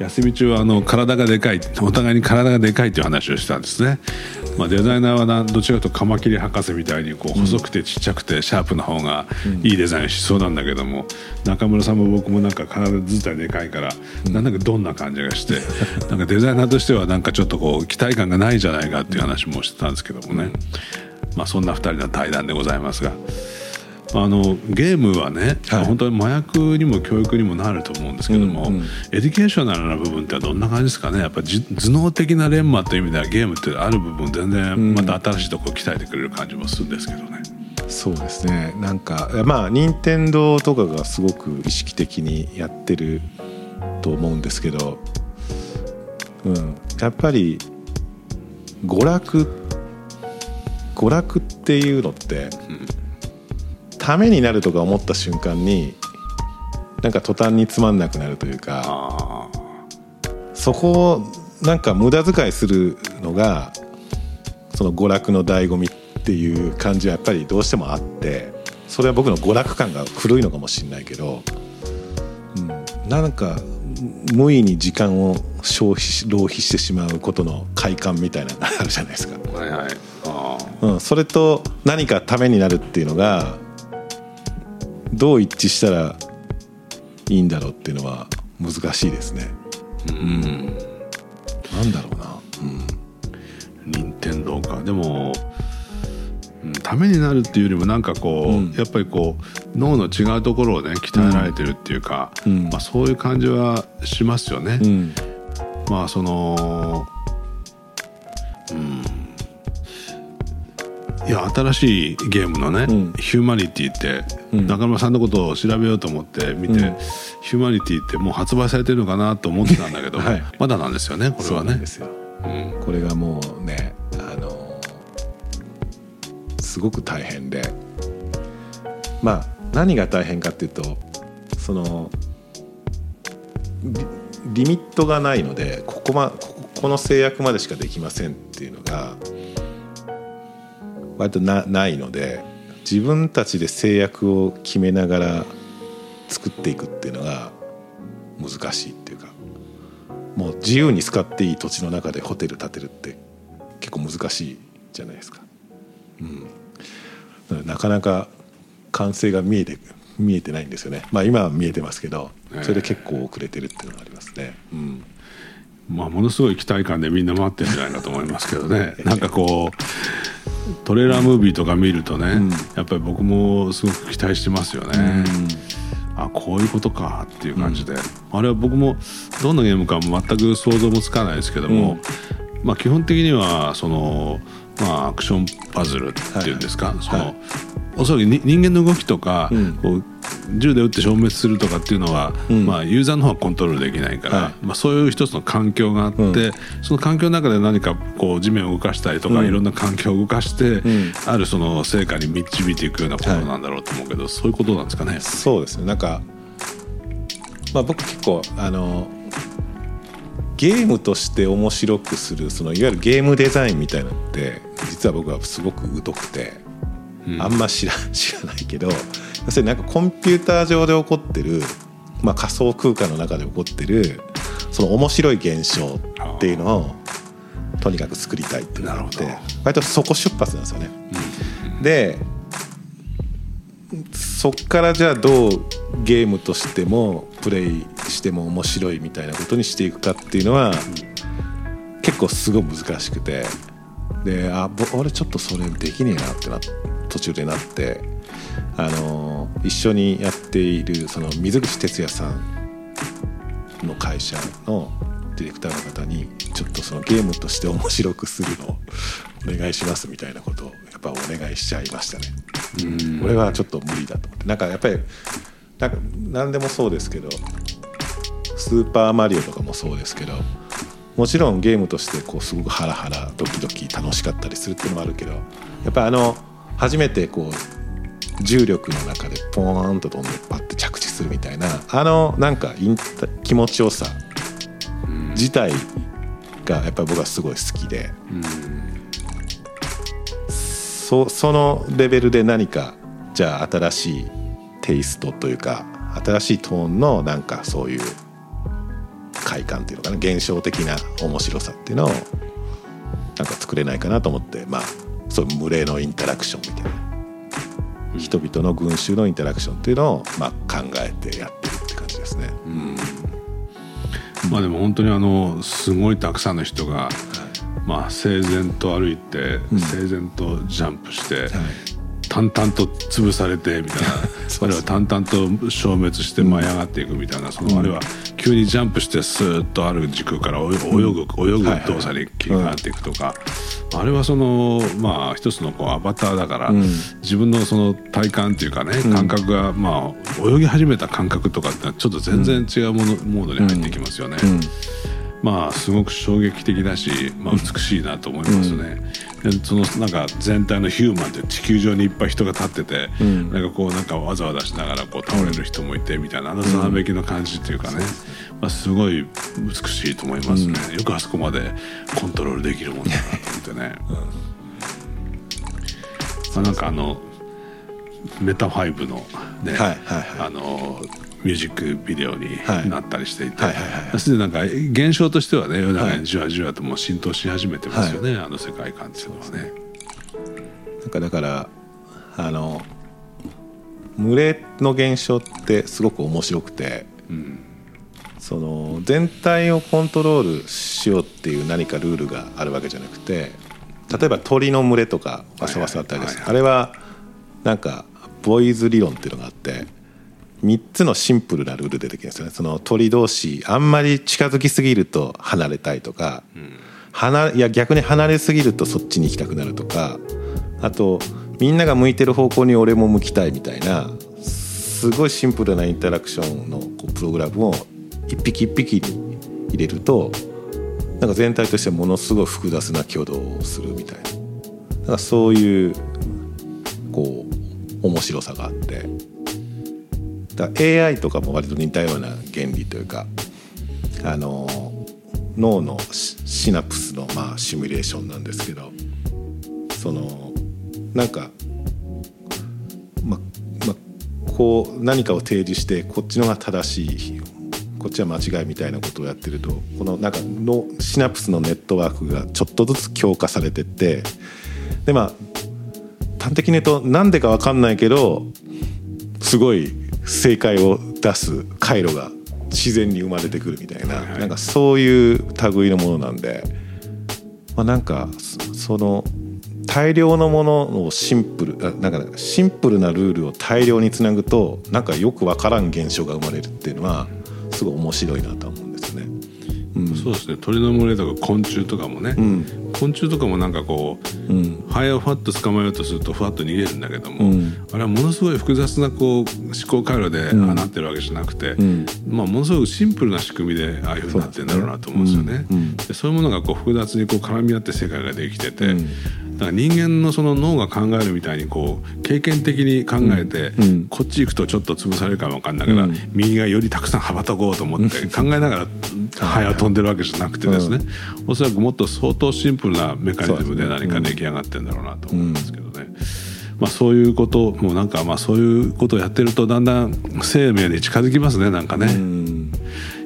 休み中はあの体がでかいお互いに体がでかいという話をしたんですね、まあ、デザイナーはなどちらかというとカマキリ博士みたいにこう細くてちっちゃくてシャープな方がいいデザインしそうなんだけども、中村さんも僕もなんか体自体でかいからなんだかどんな感じがして なんかデザイナーとしてはなんかちょっとこう期待感がないんじゃないかっていう話もしてたんですけどもね、まあ、そんな2人の対談でございますが。あのゲームはね、はい、本当に麻薬にも教育にもなると思うんですけども、うんうん、educational な部分ってどんな感じですかね？やっぱ頭脳的な錬磨という意味ではゲームってある部分全然また新しいところ鍛えてくれる感じもするんですけどね。うん、そうですね。なんかまあ任天堂とかがすごく意識的にやってると思うんですけど、うん、やっぱり娯楽娯楽っていうのって、うんためになるとか思った瞬間になんか途端につまんなくなるというかそこをなんか無駄遣いするのがその娯楽の醍醐味っていう感じはやっぱりどうしてもあってそれは僕の娯楽感が古いのかもしれないけど、うん、なんか無意に時間を消費し浪費してしまうことの快感みたいなのがあるじゃないですか。はいはい。うん、それと何かためになるっていうのがどう一致したらいいんだろうっていうのは難しいですね。うん、なんだろうな。うん。任天堂かでも、うん、ためになるっていうよりもなんかこう、うん、やっぱりこう脳の違うところをね鍛えられてるっていうか、うん、まあ、そういう感じはしますよね。まあそのうんいや新しいゲームのね、うん、ヒューマニティって、うん、中村さんのことを調べようと思って見て、うん、ヒューマニティってもう発売されてるのかなと思ってたんだけど、はい、まだなんですよねこれはね。これがもうねあのすごく大変で。まあ何が大変かっていうとそのリミットがないのでここ,、ま、ここの制約までしかできませんっていうのが割となないので自分たちで制約を決めながら作っていくっていうのが難しいっていうかもう自由に使っていい土地の中でホテル建てるって結構難しいじゃないですか。うん、なかなか完成が見えて見えてないんですよね。まあ今は見えてますけど、それで結構遅れてるっていうのがありますね。うんまあ、ものすごい期待感でみんな待ってるんじゃないかと思いますけどね なんかこうトレーラームービーとか見るとね、うん、やっぱり僕もすごく期待してますよね。うん、あこういうことかっていう感じで、うん、あれは僕もどんなゲームかも全く想像もつかないですけども、まあ、基本的にはその、まあ、アクションパズルっていうんですか、はい、その、はいおそらく人間の動きとか、こう銃で撃って消滅するとかっていうのは、うん、まあ、ユーザーの方はコントロールできないから、はい、まあ、そういう一つの環境があって、うん、その環境の中で何かこう地面を動かしたりとか、いろんな環境を動かして、あるその成果に導いていくようなことなんだろうと思うけど、はい、そういうことなんですかね？そうですね。なんか、まあ、僕結構あのゲームとして面白くするそのいわゆるゲームデザインみたいなのって実は僕はすごく疎くて。あんま知ら 知らないけど要するになんかコンピューター上で起こってる、まあ、仮想空間の中で起こってるその面白い現象っていうのをとにかく作りたいってなって割とそこ出発なんですよね。でそっからじゃあどうゲームとしてもプレイしても面白いみたいなことにしていくかっていうのは結構すごい難しくてであ俺ちょっとそれできねえなってなって途中でなってあの一緒にやっているその水口哲也さんの会社のディレクターの方にちょっとそのゲームとして面白くするのを お願いしますみたいなことをやっぱお願いしちゃいましたね。うん俺はちょっと無理だと思ってなんかやっぱりなんか何でもそうですけど「スーパーマリオ」とかもそうですけどもちろんゲームとしてこうすごくハラハラドキドキ楽しかったりするっていうのもあるけどやっぱりあの初めてこう重力の中でポーンと飛んでパッて着地するみたいなあのなんか気持ちよさ自体がやっぱり僕はすごい好きで、そそのレベルで何かじゃあ新しいテイストというか新しいトーンのなんかそういう快感っていうのかな現象的な面白さっていうのをなんか作れないかなと思ってまあそういう群れのインタラクションみたいな。人々の群衆のインタラクションっていうのをまあ考えてやってるって感じですね。うん。まあでも本当にあのすごいたくさんの人が、まあ整然と歩いて、整然とジャンプして、淡々と潰されてみたいな。あるいは淡々と消滅して舞い上がっていくみたいなその、あるいは急にジャンプしてスーッとある時空から泳ぐ,、泳ぐ動作に切り替わっていくとか、あれはそのまあ一つのこうアバターだから、自分のその体感っていうかね感覚が、まあ泳ぎ始めた感覚とかってちょっと全然違うもの、モードに入ってきますよね。まあすごく衝撃的だし、まあ、美しいなと思いますね。うん、そのなんか全体のヒューマンって地球上にいっぱい人が立ってて、うん、なんかこうなんかわざわざしながらこう倒れる人もいてみたいなあのざわめきの感じっていうかね、まあ、すごい美しいと思いますね、うん、よくあそこまでコントロールできるもんだなと思ってね。まあ、なんかあのメタファイブのね、はいはいはい、あのミュージックビデオになったりしていて、はいはいなんか現象としてはね世の中にじわじわともう浸透し始めてますよね、はい、あの世界観っていうのはね。なんかだからあの群れの現象ってすごく面白くて、うん、その全体をコントロールしようっていう何かルールがあるわけじゃなくて例えば鳥の群れとかわさわさあったりです、あれはなんかボイズ理論っていうのがあって。3つのシンプルなルール出てきますよねその鳥同士あんまり近づきすぎると離れたいとか、うん、離いや逆に離れすぎるとそっちに行きたくなるとかあとみんなが向いてる方向に俺も向きたいみたいなすごいシンプルなインタラクションのこうプログラムを一匹一匹に入れるとなんか全体としてものすごい複雑な挙動をするみたいなだからそういうこう面白さがあって。だ AI とかも割と似たような原理というかあの脳のシナプスのまあシミュレーションなんですけどそのなんかままこう何かを提示してこっちのが正しいこっちは間違いみたいなことをやってるとこのなんかのシナプスのネットワークがちょっとずつ強化されてってでまあ端的に言うとなんでか分かんないけどすごい正解を出す回路が自然に生まれてくるみたいなはいはい、なんかそういう類のものなんで、まあ、なんかその大量のものをシンプルなんかシンプルなルールを大量につなぐとなんかよく分からん現象が生まれるっていうのはすごい面白いなと思う。うん、そうですね。鳥の群れとか昆虫とかもね、うん、昆虫とかもなんかこう、うん、ハエをファッと捕まえようとするとふわっと逃げるんだけども、うん、あれはものすごい複雑なこう思考回路でなってるわけじゃなくて、まあ、ものすごくシンプルな仕組みでああいうふうになってるんだろうなと思うんですよね。でそういうものがこう複雑にこう絡み合って世界ができてて、だから人間のその脳が考えるみたいにこう経験的に考えて、こっち行くとちょっと潰されるかも分かんないから、右がよりたくさん羽ばたこうと思って考えながらハエは飛んでるわけじゃなくてですね、おそらくもっと相当シンプルなメカニズムで何か出来上がってるんだろうなと思うんですけどね。まあ、そういうこともなんかまあそういうことをやってるとだんだん生命に近づきますねなんかね。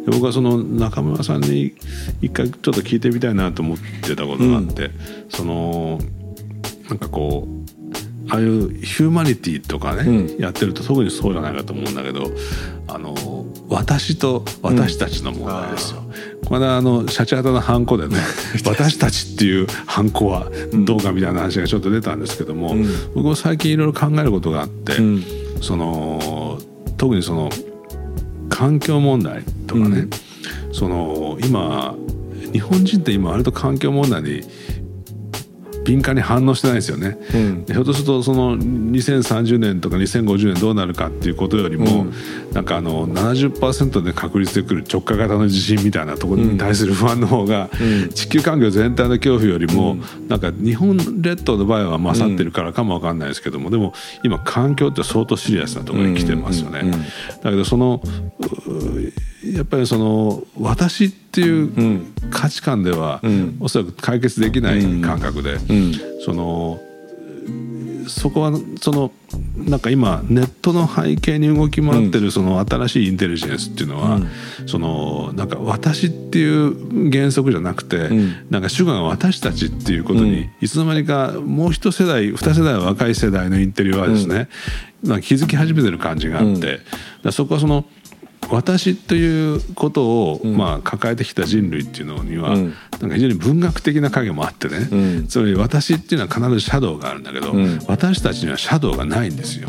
僕はその中村さんに一回ちょっと聞いてみたいなと思ってたことがあって、うん、そのなんかこうああいうヒューマニティとかね、うん、やってると特にそうじゃないかと思うんだけどあの私と私たちの問題ですよ。うん、この間あのシャチハタのハンコでね 私たちっていうハンコはどうかみたいな話がちょっと出たんですけども、うん、僕も最近いろいろ考えることがあって、その特にその環境問題とかね、その今日本人って今割と環境問題に敏感に反応してないですよね、うん、ひょっとするとその2030年とか2050年どうなるかっていうことよりも、うん、なんかあの70%で確率でくる直下型の地震みたいなところに対する不安の方が、うん、地球環境全体の恐怖よりも、なんか日本列島の場合は勝ってるからかも分かんないですけどもでも今環境って相当シリアスなところに来てますよね。だけどそのやっぱりその私っていう価値観では、おそらく解決できない感覚で、そのそこはそのなんか今ネットの背景に動き回ってるその新しいインテリジェンスっていうのは、そのなんか私っていう原則じゃなくて、なんか主語が私たちっていうことに、いつの間にかもう一世代二世代若い世代のインテリはですね、なんか気づき始めてる感じがあって、そこはその私ということを、まあ、抱えてきた人類っていうのには、うん、なんか非常に文学的な影もあってね、うん、つまり私っていうのは必ずシャドウがあるんだけど、うん、私たちにはシャドウがないんですよ、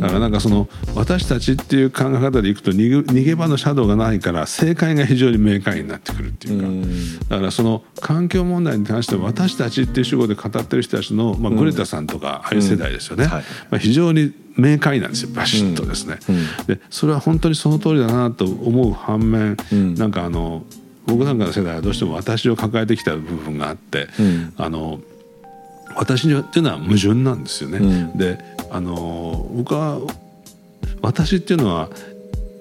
だからなんかその私たちっていう考え方でいくと逃げ場のシャドウがないから正解が非常に明快になってくるっていうか、だからその環境問題に関しては私たちっていう主語で語ってる人たちの、まあ、グレタさんとかああいう世代ですよね、はい、まあ、非常に明快なんですよバシッとですね、うんうん、でそれは本当にその通りだなと思う反面、うん、なんかあの僕なんかの世代はどうしても私を抱えてきた部分があって、あの私にっていうのは矛盾なんですよね。であの僕は私っていうのは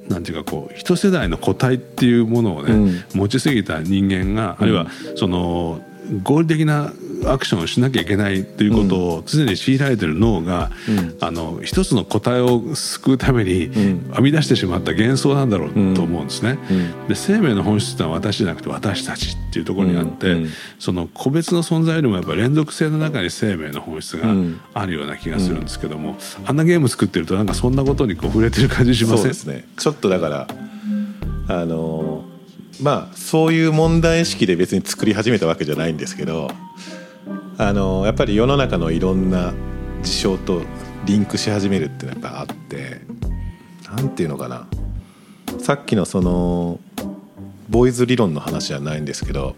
なんていうかこう一世代の個体っていうものをね、持ちすぎた人間が、あるいはその合理的なアクションをしなきゃいけないということを常に強いられてる脳が、うん、あの一つの個体を救うために編み出してしまった幻想なんだろうと思うんですね。で生命の本質ってのは私じゃなくて私たちっていうところにあって、その個別の存在よりもやっぱ連続性の中に生命の本質があるような気がするんですけども、あんなゲーム作ってるとなんかそんなことにこう触れてる感じしません？ですね。ちょっとだからあのまあそういう問題意識で別に作り始めたわけじゃないんですけどあのやっぱり世の中のいろんな事象とリンクし始めるっていうのはやっぱあって何ていうのかなさっきのそのボーイズ理論の話じゃないんですけど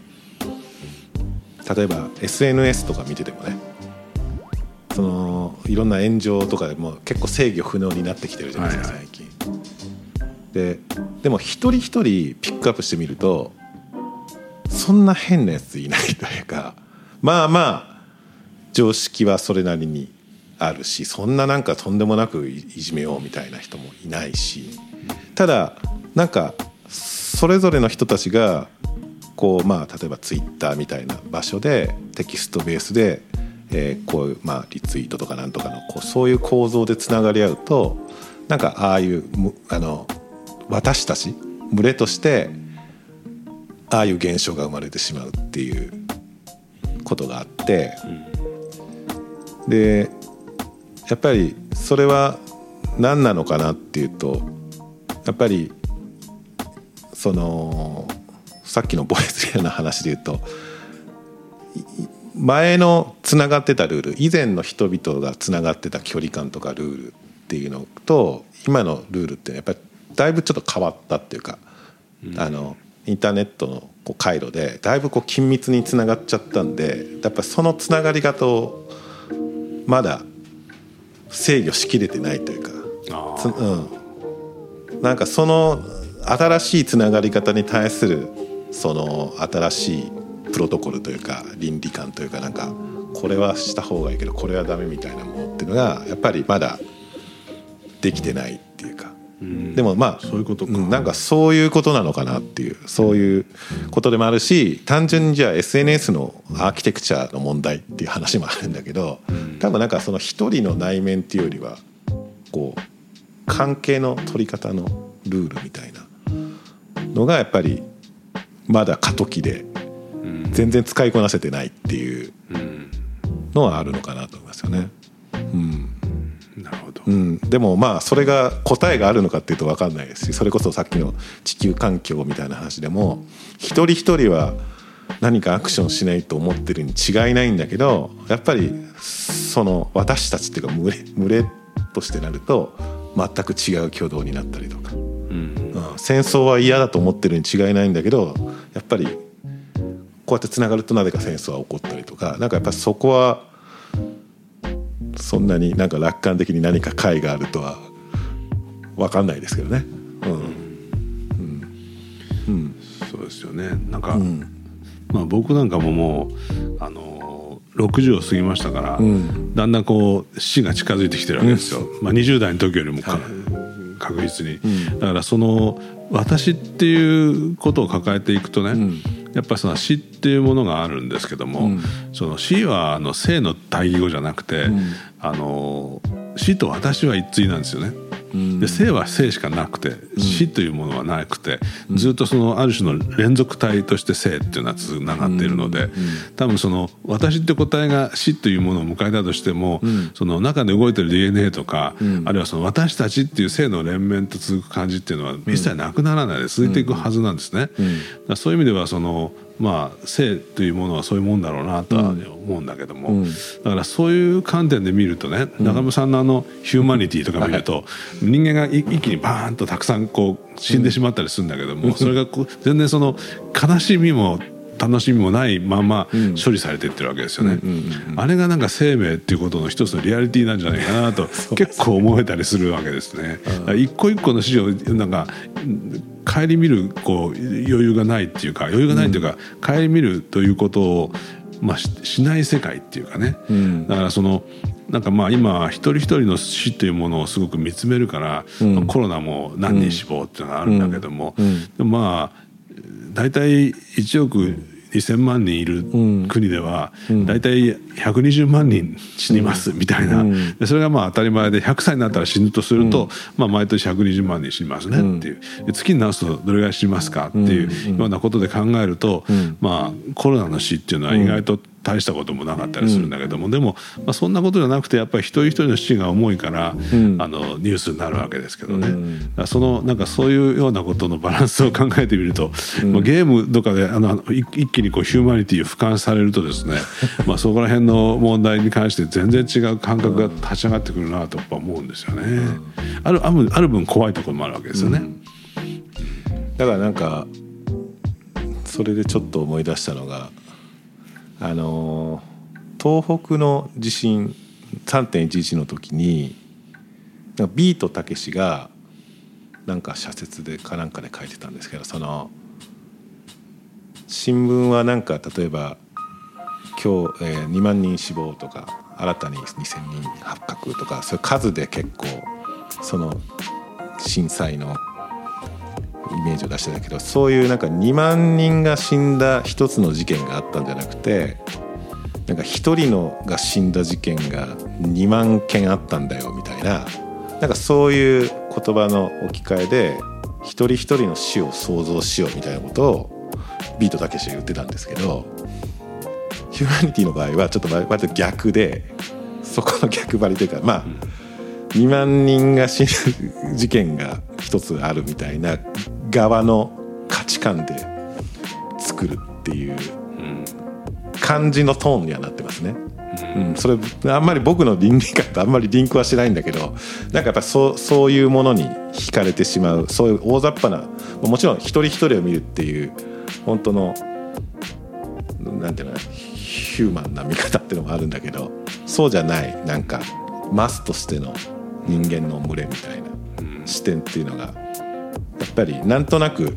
例えば SNS とか見ててもねそのいろんな炎上とかでも結構制御不能になってきてるじゃないですか、最近。ででも一人一人ピックアップしてみるとそんな変なやついないというかまあまあ常識はそれなりにあるしそんななんかとんでもなくいじめようみたいな人もいないしただなんかそれぞれの人たちがこうまあ例えばツイッターみたいな場所でテキストベースで、えー、こういうまあリツイートとかなんとかのこうそういう構造でつながり合うとなんかああいうあの私たち群れとしてああいう現象が生まれてしまうっていうことがあって。うんでやっぱりそれは何なのかなっていうとやっぱりそのさっきのボイスリアの話で言うと前のつながってたルール以前の人々がつながってた距離感とかルールっていうのと今のルールってやっぱりだいぶちょっと変わったっていうか、うん、あのインターネットのこう回路でだいぶこう緊密につながっちゃったんでやっぱりそのつながり方をまだ制御しきれてないというか、うん、なんかその新しいつながり方に対するその新しいプロトコルというか倫理観というかなんかこれはした方がいいけどこれはダメみたいなものっていうのがやっぱりまだできてないでもまあそういうことか、なんかそういうことなのかなっていうそういうことでもあるし単純にじゃあ SNS のアーキテクチャの問題っていう話もあるんだけど多分なんかその一人の内面っていうよりはこう関係の取り方のルールみたいなのがやっぱりまだ過渡期で全然使いこなせてないっていうのはあるのかなと思いますよね。うんうん、でもまあそれが答えがあるのかっていうと分かんないですしそれこそさっきの地球環境みたいな話でも一人一人は何かアクションしないと思ってるに違いないんだけどやっぱりその私たちっていうか群れ群れとしてなると全く違う挙動になったりとか、うん、うん、戦争は嫌だと思ってるに違いないんだけどやっぱりこうやってつながるとなぜか戦争は起こったりとかなんかやっぱそこはそんなになんか楽観的に何か解があるとは分かんないですけどね。うん、うん、そうですよね。なんか、うん、まあ、僕なんかももうあの60を過ぎましたから、うん、だんだんこう死が近づいてきてるわけですよ、まあ、20代の時よりもか、はい、確実に、だからその私っていうことを抱えていくとね、やっぱりその死っていうものがあるんですけども、うん、その死はあの生の対義語じゃなくて、うん、あの死と私は一対なんですよね。で生は生しかなくて死というものはなくて、ずっとそのある種の連続体として生っていうのはつながっているので、多分その私って個体が死というものを迎えたとしても、その中で動いてる DNA とか、あるいはその私たちっていう生の連綿と続く感じっていうのは一切なくならないで続いていくはずなんですね。そういう意味ではそのまあ性というものはそういうもんだろうなとは思うんだけども、うん、だからそういう観点で見るとね、中村さんのあのヒューマニティとか見ると、人間が一気にバーンとたくさんこう死んでしまったりするんだけども、それがこう全然その悲しみも楽しみもないまま処理されていってるわけですよね、あれがなんか生命っていうことの一つのリアリティなんじゃないかなと 結構思えたりするわけですね。一個一個の指示をなんか顧みるこう余裕がないっていうか余裕がないっていうか、顧みるということを、まあ、しない世界っていうかね、うん、だからそのなんかまあ今一人一人の死というものをすごく見つめるから、うん、コロナも何人死亡っていうのがあるんだけども、うん、まあ大体1億2,000万人いる国では大体120万人死にますみたいな。でそれがまあ当たり前で100歳になったら死ぬとすると、まあ、毎年120万人死にますねっていう。月に直すとどれぐらい死にますかっていうようなことで考えると、まあ、コロナの死っていうのは意外と大したこともなかったりするんだけども、うん、でも、まあ、そんなことじゃなくてやっぱり一人一人の死が重いから、うん、あのニュースになるわけですけどね、うん、そのなんかそういうようなことのバランスを考えてみると、まあ、ゲームとかであの一気にこうヒューマニティを俯瞰されるとですね まあそこら辺の問題に関して全然違う感覚が立ち上がってくるなとやっぱ思うんですよね。あるあるある分怖いところもあるわけですよね。だからなんかそれでちょっと思い出したのがあの東北の地震3.11の時にビートたけしがなんか社説でかなんかで書いてたんですけどその新聞はなんか例えば今日、えー、2万人死亡とか新たに2,000人発覚とかそういう数で結構その震災のイメージを出してたけどそういうなんか2万人が死んだ一つの事件があったんじゃなくてなんか1人のが死んだ事件が2万件あったんだよみたいななんかそういう言葉の置き換えで一人一人の死を想像しようみたいなことをビートたけしが言ってたんですけどヒューマニティの場合はちょっと割と逆でそこの逆張りというかまあ、2万人が死ぬ事件が一つあるみたいな側の価値観で作るっていう感じのトーンにはなってますね。うん、それあんまり僕の倫理観とあんまりリンクはしないんだけどなんかやっぱそうそういうものに惹かれてしまうそういう大雑把なもちろん一人一人を見るっていう本当のなんていうのヒューマンな見方っていうのもあるんだけどそうじゃないなんかマスとしての人間の群れみたいな視点っていうのがやっぱりなんとなく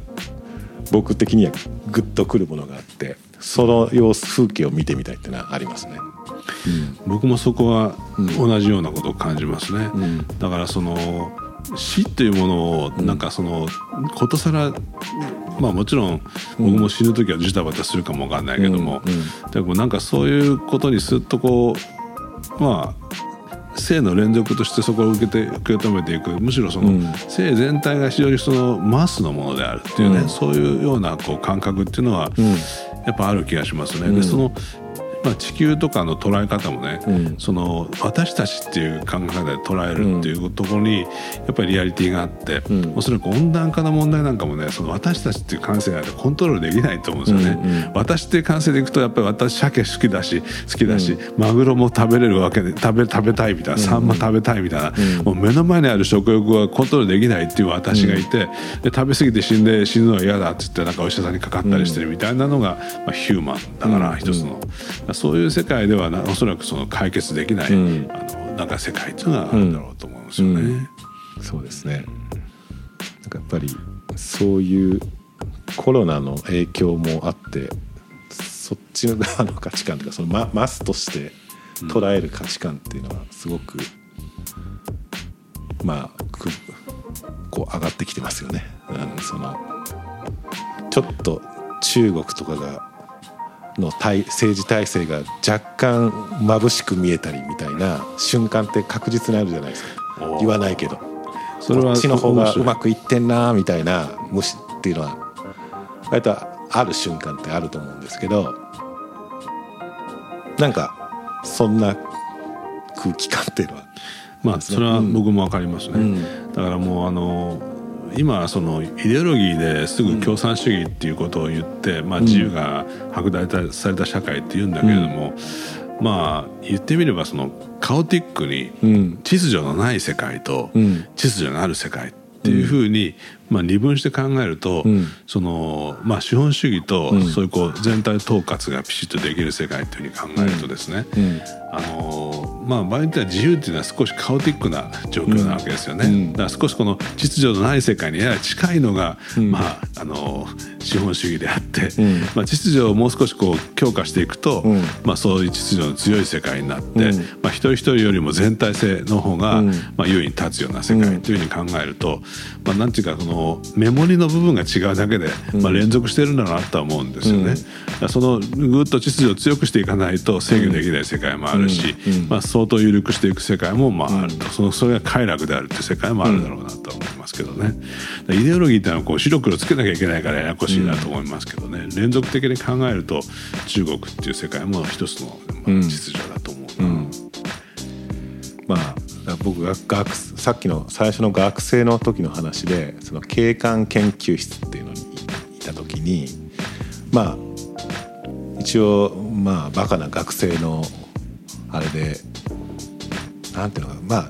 僕的にはグッとくるものがあってその様子風景を見てみたいっていうのはありますね。うん、僕もそこは同じようなことを感じますね。うん、だからその死っていうものをなんかそのことさらまあもちろん僕も死ぬ時はジタバタするかもわかんないけども、でもなんかそういうことにすっとこうまあ性の連続としてそこを受けて受け止めていく。むしろその、性全体が非常にそのマスのものであるっていうね、うん、そういうようなこう感覚っていうのは、やっぱある気がしますね。でそのまあ、地球とかの捉え方もね、うん、その私たちっていう考え方で捉えるっていうところにやっぱりリアリティがあって、うん、おそらく温暖化の問題なんかもねその私たちっていう感性がコントロールできないと思うんですよね。うんうん、私っていう感性でいくとやっぱり私鮭好きだし好きだし、うん、マグロも食べれるわけで食べ食べたいみたいなサンマ食べたいみたいな、もう目の前にある食欲はコントロールできないっていう私がいて、で食べ過ぎて死んで死ぬのは嫌だっつってなんかお医者さんにかかったりしてるみたいなのが、まあ、ヒューマンだから一つの。そういう世界ではなおそらくその解決できない、うん、あのなんか世界っていうのがあるんだろうと思うんですよね。うんうん、そうですねなんかやっぱりそういうコロナの影響もあってそっちの側の価値観というかそのママスとして捉える価値観っていうのはすごく、まあくこう上がってきてますよね。あのそのちょっと中国とかがの体政治体制が若干眩しく見えたりみたいな瞬間って確実にあるじゃないですか。言わないけど。それはこっちの方がうまくいってんなみたいな虫っていうのは割とある瞬間ってあると思うんですけどなんかそんな空気感っていうのはまあそれは僕も分かりますね、うん、だからもうあの今そのイデオロギーですぐ共産主義っていうことを言って、まあ、自由が剥奪された社会って言うんだけれども、まあ言ってみればそのカオティックに秩序のない世界と秩序のある世界っていうふうにまあ、二分して考えると、うん、そのまあ、資本主義とそういうこう全体統括がピシッとできる世界というふうに考えるとですね、うん、あのまあ、場合によっては自由っていうのは少しカオティックな状況なわけですよね。だから少しこの秩序のない世界にやや近いのが、まあ、あの資本主義であって、まあ、秩序をもう少しこう強化していくと、まあ、そういう秩序の強い世界になって、まあ、一人一人よりも全体性の方が、まあ、優位に立つような世界というふうに考えると、まあ、なんていうかそののメモリの部分が違うだけで、まあ、連続してるんだなとは思うんですよね。うん、そのぐっと秩序を強くしていかないと制御できない世界もあるし、まあ、相当緩くしていく世界もまああるとそのそれが快楽であるっていう世界もあるだろうなと思いますけどね。イデオロギーっていうのはこう白黒つけなきゃいけないからややこしいなと思いますけどね、連続的に考えると中国っていう世界も一つの、まあ、秩序だと思うな。うん。まあ僕が学さっきの最初の学生の時の話でその景観研究室っていうのにいた時にまあ一応まあバカな学生のあれでなんていうのかまあ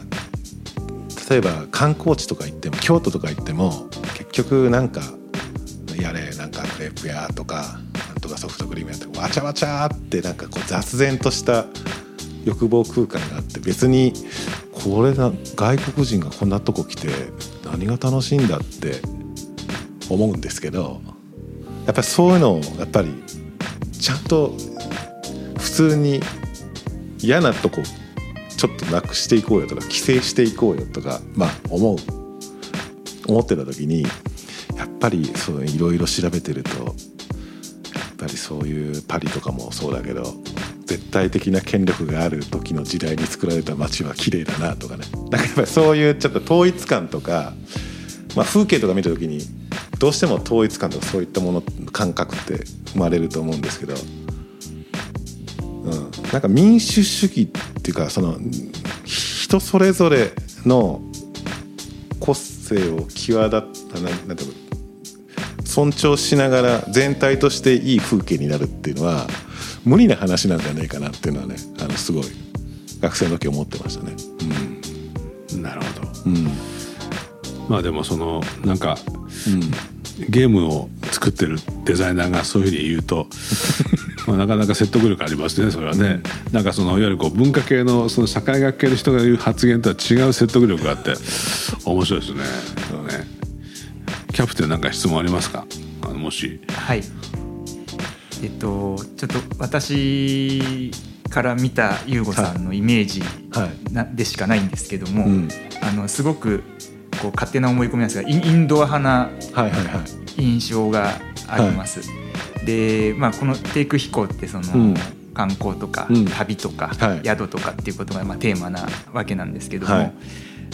例えば観光地とか行っても京都とか行っても結局なんかやれなんかクレープ屋とかなんとかソフトクリーム屋とかわちゃわちゃってなんかこう雑然とした欲望空間があって別にこれが外国人がこんなとこ来て何が楽しいんだって思うんですけどやっぱりそういうのをやっぱりちゃんと普通に嫌なとこちょっとなくしていこうよとか規制していこうよとかまあ思う思ってた時にやっぱりそういろいろ調べてるとやっぱりそういうパリとかもそうだけど絶対的な権力がある時の時代に作られた街は綺麗だなとかね。なんかやっぱりそういうちょっと統一感とか、まあ、風景とか見た時にどうしても統一感とかそういったもの感覚って生まれると思うんですけど、うん、なんか民主主義っていうかその人それぞれの個性を際立ったなんなんていう尊重しながら全体としていい風景になるっていうのは無理な話なんじゃないかなっていうのはねあのすごい学生の時思ってましたね。うん、なるほど、うん、まあでもそのなんか、うん、ゲームを作ってるデザイナーがそういうふうに言うと まあなかなか説得力ありますねそれはね、うん、なんかそのいわゆるこう文化系のその社会学系の人が言う発言とは違う説得力があって面白いですね。そうねキャプテンなんか質問ありますか？あのもし。はいえっとちょっと私から見た優吾さんのイメージな、はい、でしかないんですけども、うん、あのすごくこう勝手な思い込みなんですがインドア派な印象があります。はい。はい、で、まあ、この「テイク飛行」ってその、うん、観光とか、旅とか、宿とかっていうことがまあテーマなわけなんですけども。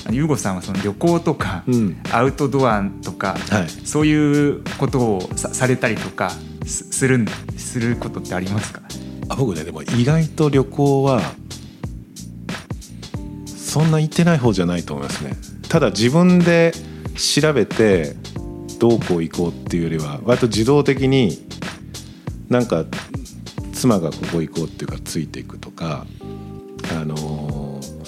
優吾さんはその旅行とか、うん、アウトドアとか、はい、そういうことをされたりとかするすることってありますか？あ僕ねでも意外と旅行はそんな行ってない方じゃないと思いますね。ただ自分で調べてどうこう行こうっていうよりは割と自動的になんか妻がここ行こうっていうかついていくとかあのー、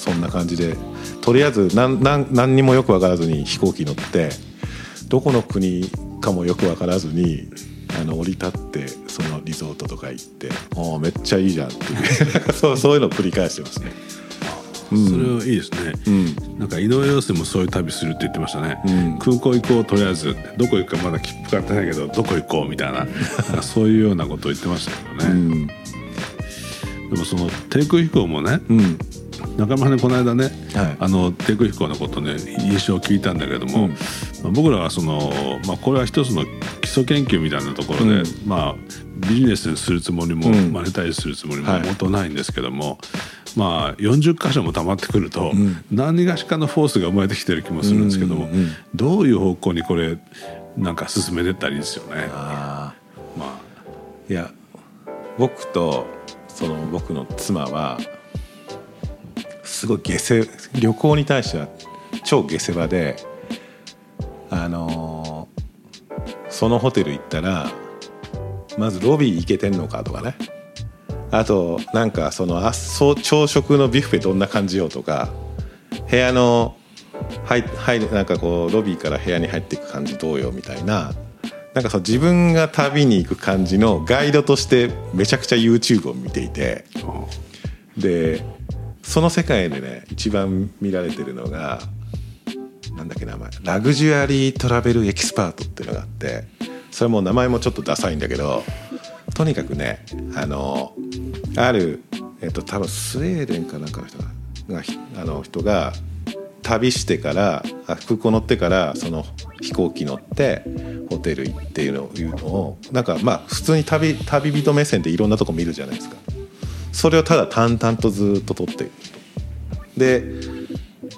そんな感じでとりあえず何何何にもよく分からずに飛行機乗ってどこの国かもよく分からずにあの降り立ってそのリゾートとか行って「おめっちゃいいじゃん」っていう そうそういうのを繰り返してますね。それはいいですね、うん、なんか井上陽水もそういう旅するって言ってましたね、うん、空港行こうとりあえずどこ行くかまだ切符買ってないけどどこ行こうみたいな そういうようなことを言ってましたけどね、うん、でもその低空飛行もね、中村さこの間ね、はい、あのテクヒコのことね印象を聞いたんだけども、うん、まあ、僕らはその、まあ、これは一つの基礎研究みたいなところで、うん、まあビジネスにするつもりも、マネタイズするつもりも本当ないんですけども、はいまあ、40箇所も溜まってくると、何がしかのフォースが生まれてきてる気もするんですけども、どういう方向にこれなんか進めてったらいいですよね。あまあ、いや僕とその僕の妻はすごい下世旅行に対しては超下世話であのー、そのホテル行ったらまずロビー行けてんのかとかね。あとなんかその朝食のビュッフェどんな感じよとか部屋の入入なんかこうロビーから部屋に入っていく感じどうよみたいな。なんかその自分が旅に行く感じのガイドとしてめちゃくちゃ YouTube を見ていて。でその世界でね一番見られてるのがなんだっけ名前ラグジュアリートラベルエキスパートっていうのがあってそれも名前もちょっとダサいんだけどとにかくねあのある、えっと、多分スウェーデンかなんかの人があの人が旅してから空港乗ってからその飛行機乗ってホテル行っていうのをなんかまあ普通に旅旅人目線でいろんなとこ見るじゃないですか。それをただ淡々とずっと撮ってで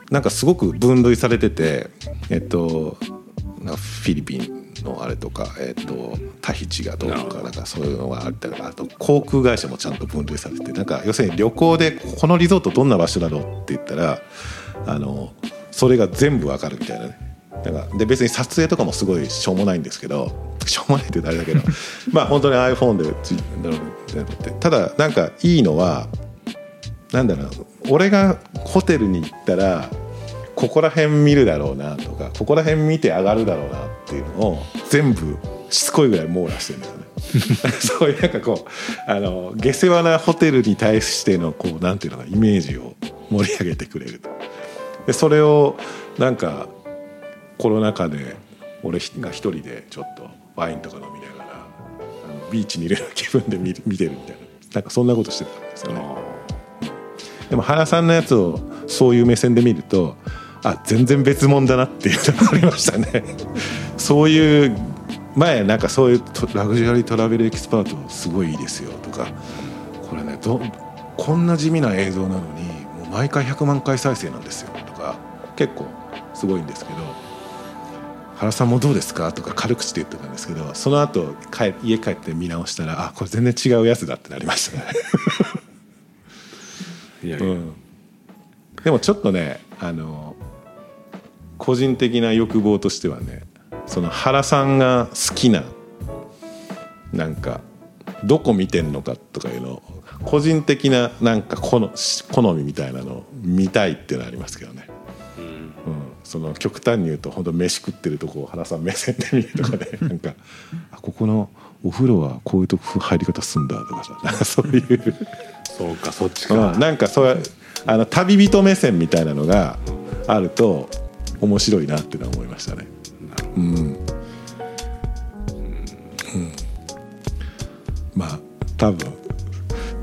なんかすごく分類されててえっとフィリピンのあれとか、えーと、タヒチがどうとかなんかそういうのがあったりあと航空会社もちゃんと分類されてなんか要するに旅行でこのリゾートどんな場所だろうって言ったらあのそれが全部わかるみたいなねだからで別に撮影とかもすごいしょうもないんですけど しょうもないって言うとあれだけど まあ本当に iPhone でただなんかいいのはなんだろう俺がホテルに行ったらここら辺見るだろうなとかここら辺見て上がるだろうなっていうのを全部しつこいぐらい網羅してるんだよね。そういうなんかこうあの下世話なホテルに対してのこうなんていうのかイメージを盛り上げてくれると。でそれをなんかコロナ禍で俺が一人でちょっとワインとか飲みながらあのビーチにいるような気分で見見てるみたいななんかそんなことしてたんですよね。でも原さんのやつをそういう目線で見るとあ全然別物だなっていうのがありましたね そういう前なんかそういうラグジュアリートラベルエキスパートすごいいいですよとかこれねどこんな地味な映像なのにもう毎回100万回再生なんですよとか結構すごいんですけど原さんもどうですか？とか軽口で言ってたんですけどその後帰家帰って見直したらあこれ全然違うやつだってなりましたね。いやいや、うん、でもちょっとねあの個人的な欲望としてはねその原さんが好きななんかどこ見てんのかとかいうの個人的ななんか好みみたいなのを見たいっていうのはありますけどね、その極端に言うと本当飯食ってるとこを原さん目線で見るとかね。なんかあここのお風呂はこういうとこ入り方すんだとかさ。そういう。そうかそっちか、うん、なんかそうあの旅人目線みたいなのがあると面白いなってのは思いましたね。うん、うん、まあ多分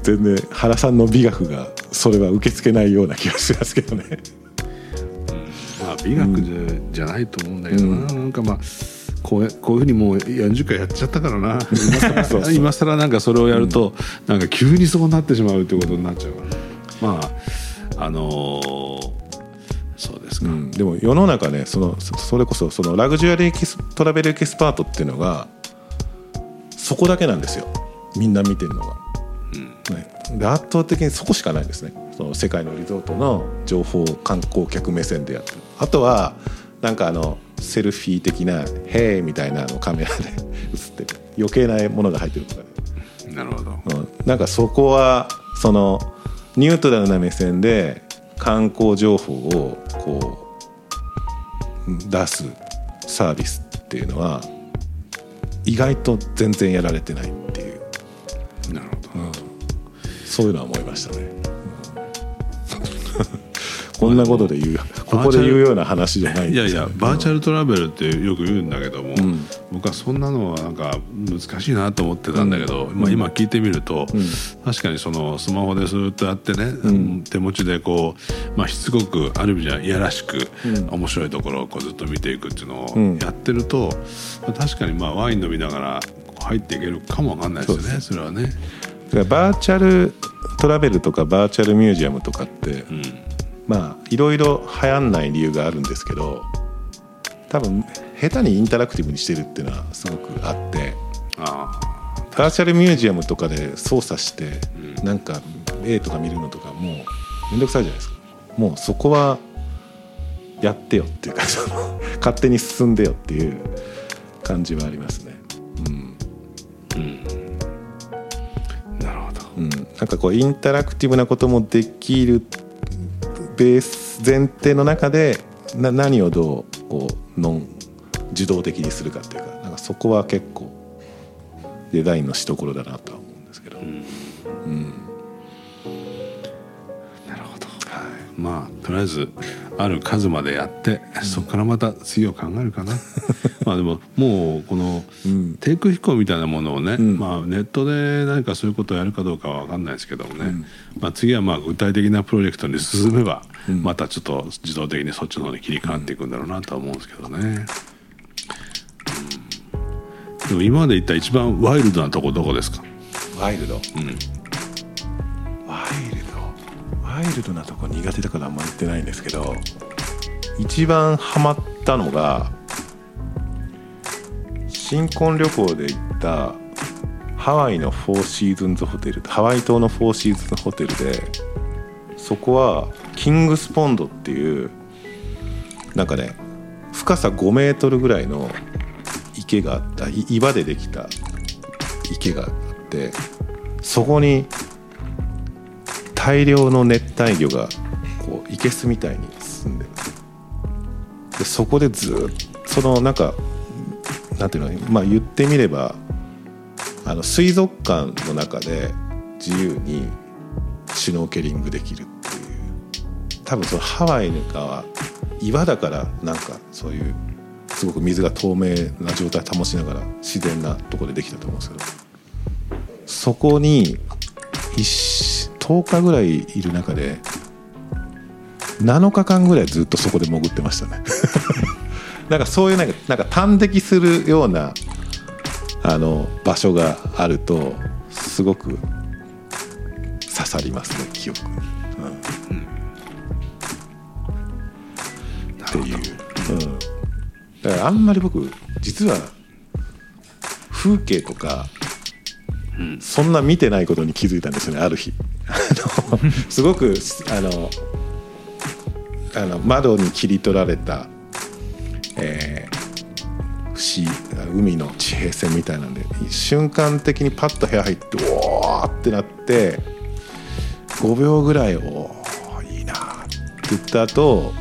全然原さんの美学がそれは受け付けないような気がしますけどね。まあ美学じゃうん、じゃないと思うんだけどな、うん、なんかまあこうこういうふうにもう40回やっちゃったからな。今更なんかそれをやると、なんか急にそうなってしまうってことになっちゃうから。まああのーそうですか、うん、でも世の中ねそのそれこそそのラグジュアリートラベルエキスパートっていうのがそこだけなんですよ。みんな見てるのが、うん。ね、で圧倒的にそこしかないんですね。その世界のリゾートの情報観光客目線でやってるあとはなんかあのセルフィー的な「へえ」みたいなのカメラで映ってる。余計なものが入ってるとかね。なるほど、うん、なんかそこはそのニュートラルな目線で観光情報をこう出すサービスっていうのは意外と全然やられてないっていう。なるほど、うん、そういうのは思いましたね、こんなことで言うここで言うような話じゃないいやいやバーチャルトラベルってよく言うんだけども、うん、僕はそんなのはなんか難しいなと思ってたんだけど、うん、まあ、今聞いてみると、うん、確かにそのスマホでずっとやってね、手持ちでこう、まあ、しつこくある意味じゃいやらしく、面白いところをこうずっと見ていくっていうのをやってると、確かにまあワイン飲みながら入っていけるかもわかんないですよねそれはね。バーチャルトラベルとかバーチャルミュージアムとかって、まあいろいろ流行んない理由があるんですけど多分下手にインタラクティブにしてるっていうのはすごくあってあバーチャルミュージアムとかで操作して、うん、なんか絵とか見るのとかもう面倒くさいじゃないですか。もうそこはやってよっていうか 勝手に進んでよっていう感じはありますね。うん、うん、なるほど、うん、なんかこうインタラクティブなこともできるベース前提の中でな何をどうこうノン受動的にするかっていうかなんかそこは結構デザインのしどころだなとは思うんですけど。うん、うんまあとりあえずある数までやって、うん、そこからまた次を考えるかな。まあでももうこの低空飛行みたいなものをね、うん、まあ、ネットで何かそういうことをやるかどうかは分かんないですけどもね、うん、まあ、次はまあ具体的なプロジェクトに進めば、またちょっと自動的にそっちの方に切り替わっていくんだろうなとは思うんですけどね。でも今まで行った一番ワイルドなとこどこですか？ワイルド、うん、ワイルドなとこ苦手だからあんま行ってないんですけど一番ハマったのが新婚旅行で行ったハワイのフォーシーズンズホテルハワイ島のフォーシーズンズホテルでそこはキングスポンドっていうなんかね深さ5メートルぐらいの池があった岩でできた池があってそこに大量の熱帯魚がこういけすみたいに進んででそこでずっとそのなんかなんていうのまあ言ってみればあの水族館の中で自由にシュノーケリングできるっていう多分そのハワイが岩だからなんかそういうすごく水が透明な状態保ちながら自然なとこでできたと思うんですけどそこに一10日ぐらいいる中で7日間ぐらいずっとそこで潜ってましたね。なんかそういうなんかなんか端的するようなあの場所があるとすごく刺さりますね記憶。に、うん、っていう、うん、だからあんまり僕実は風景とかそんな見てないことに気づいたんですよねある日 すごくあのあの窓に切り取られた、えー、海の地平線みたいなんで瞬間的にパッと部屋入っておーってなって5秒ぐらいおいいなって言った後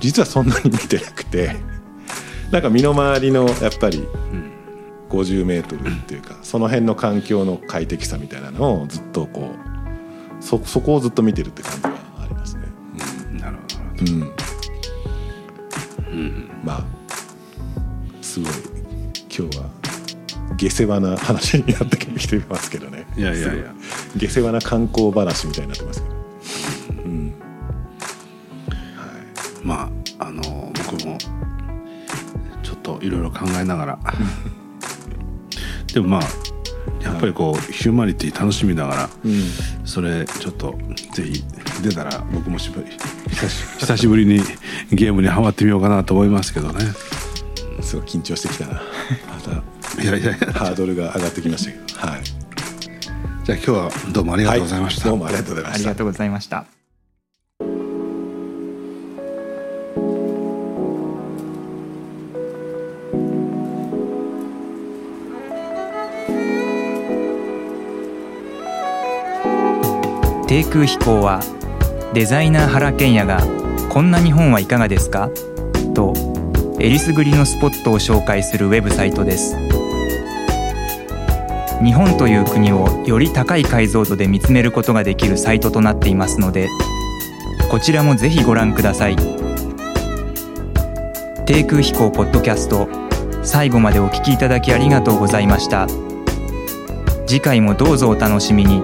実はそんなに見てなくて なんか身の回りのやっぱり、うん50メートルっていうかその辺の環境の快適さみたいなのをずっとこうそそこをずっと見てるって感じがありますね。うん、なるほど、うん。うん、まあすごい今日は下世話な話になってきてますけどね。いやいやいや。下世話な観光話みたいになってますけど、うん。はい、まああの僕もちょっといろいろ考えながら。でもまあやっぱりこう、ヒューマニティ楽しみながら、うん、それちょっとぜひ出たら僕もしぶ久しぶり。にゲームにはまってみようかなと思いますけどね。すごい緊張してきたな。またいやいや。ハードルが上がってきましたけど。はい。じゃあ今日はどうもありがとうございました、はい、どうもありがとうございました。ありがとうございました低空飛行はデザイナー原賢也が「こんな日本はいかがですか?」とえりすぐりのスポットを紹介するウェブサイトです。日本という国をより高い解像度で見つめることができるサイトとなっていますのでこちらもぜひご覧ください。低空飛行ポッドキャスト最後までお聞きいただきありがとうございました。次回もどうぞお楽しみに。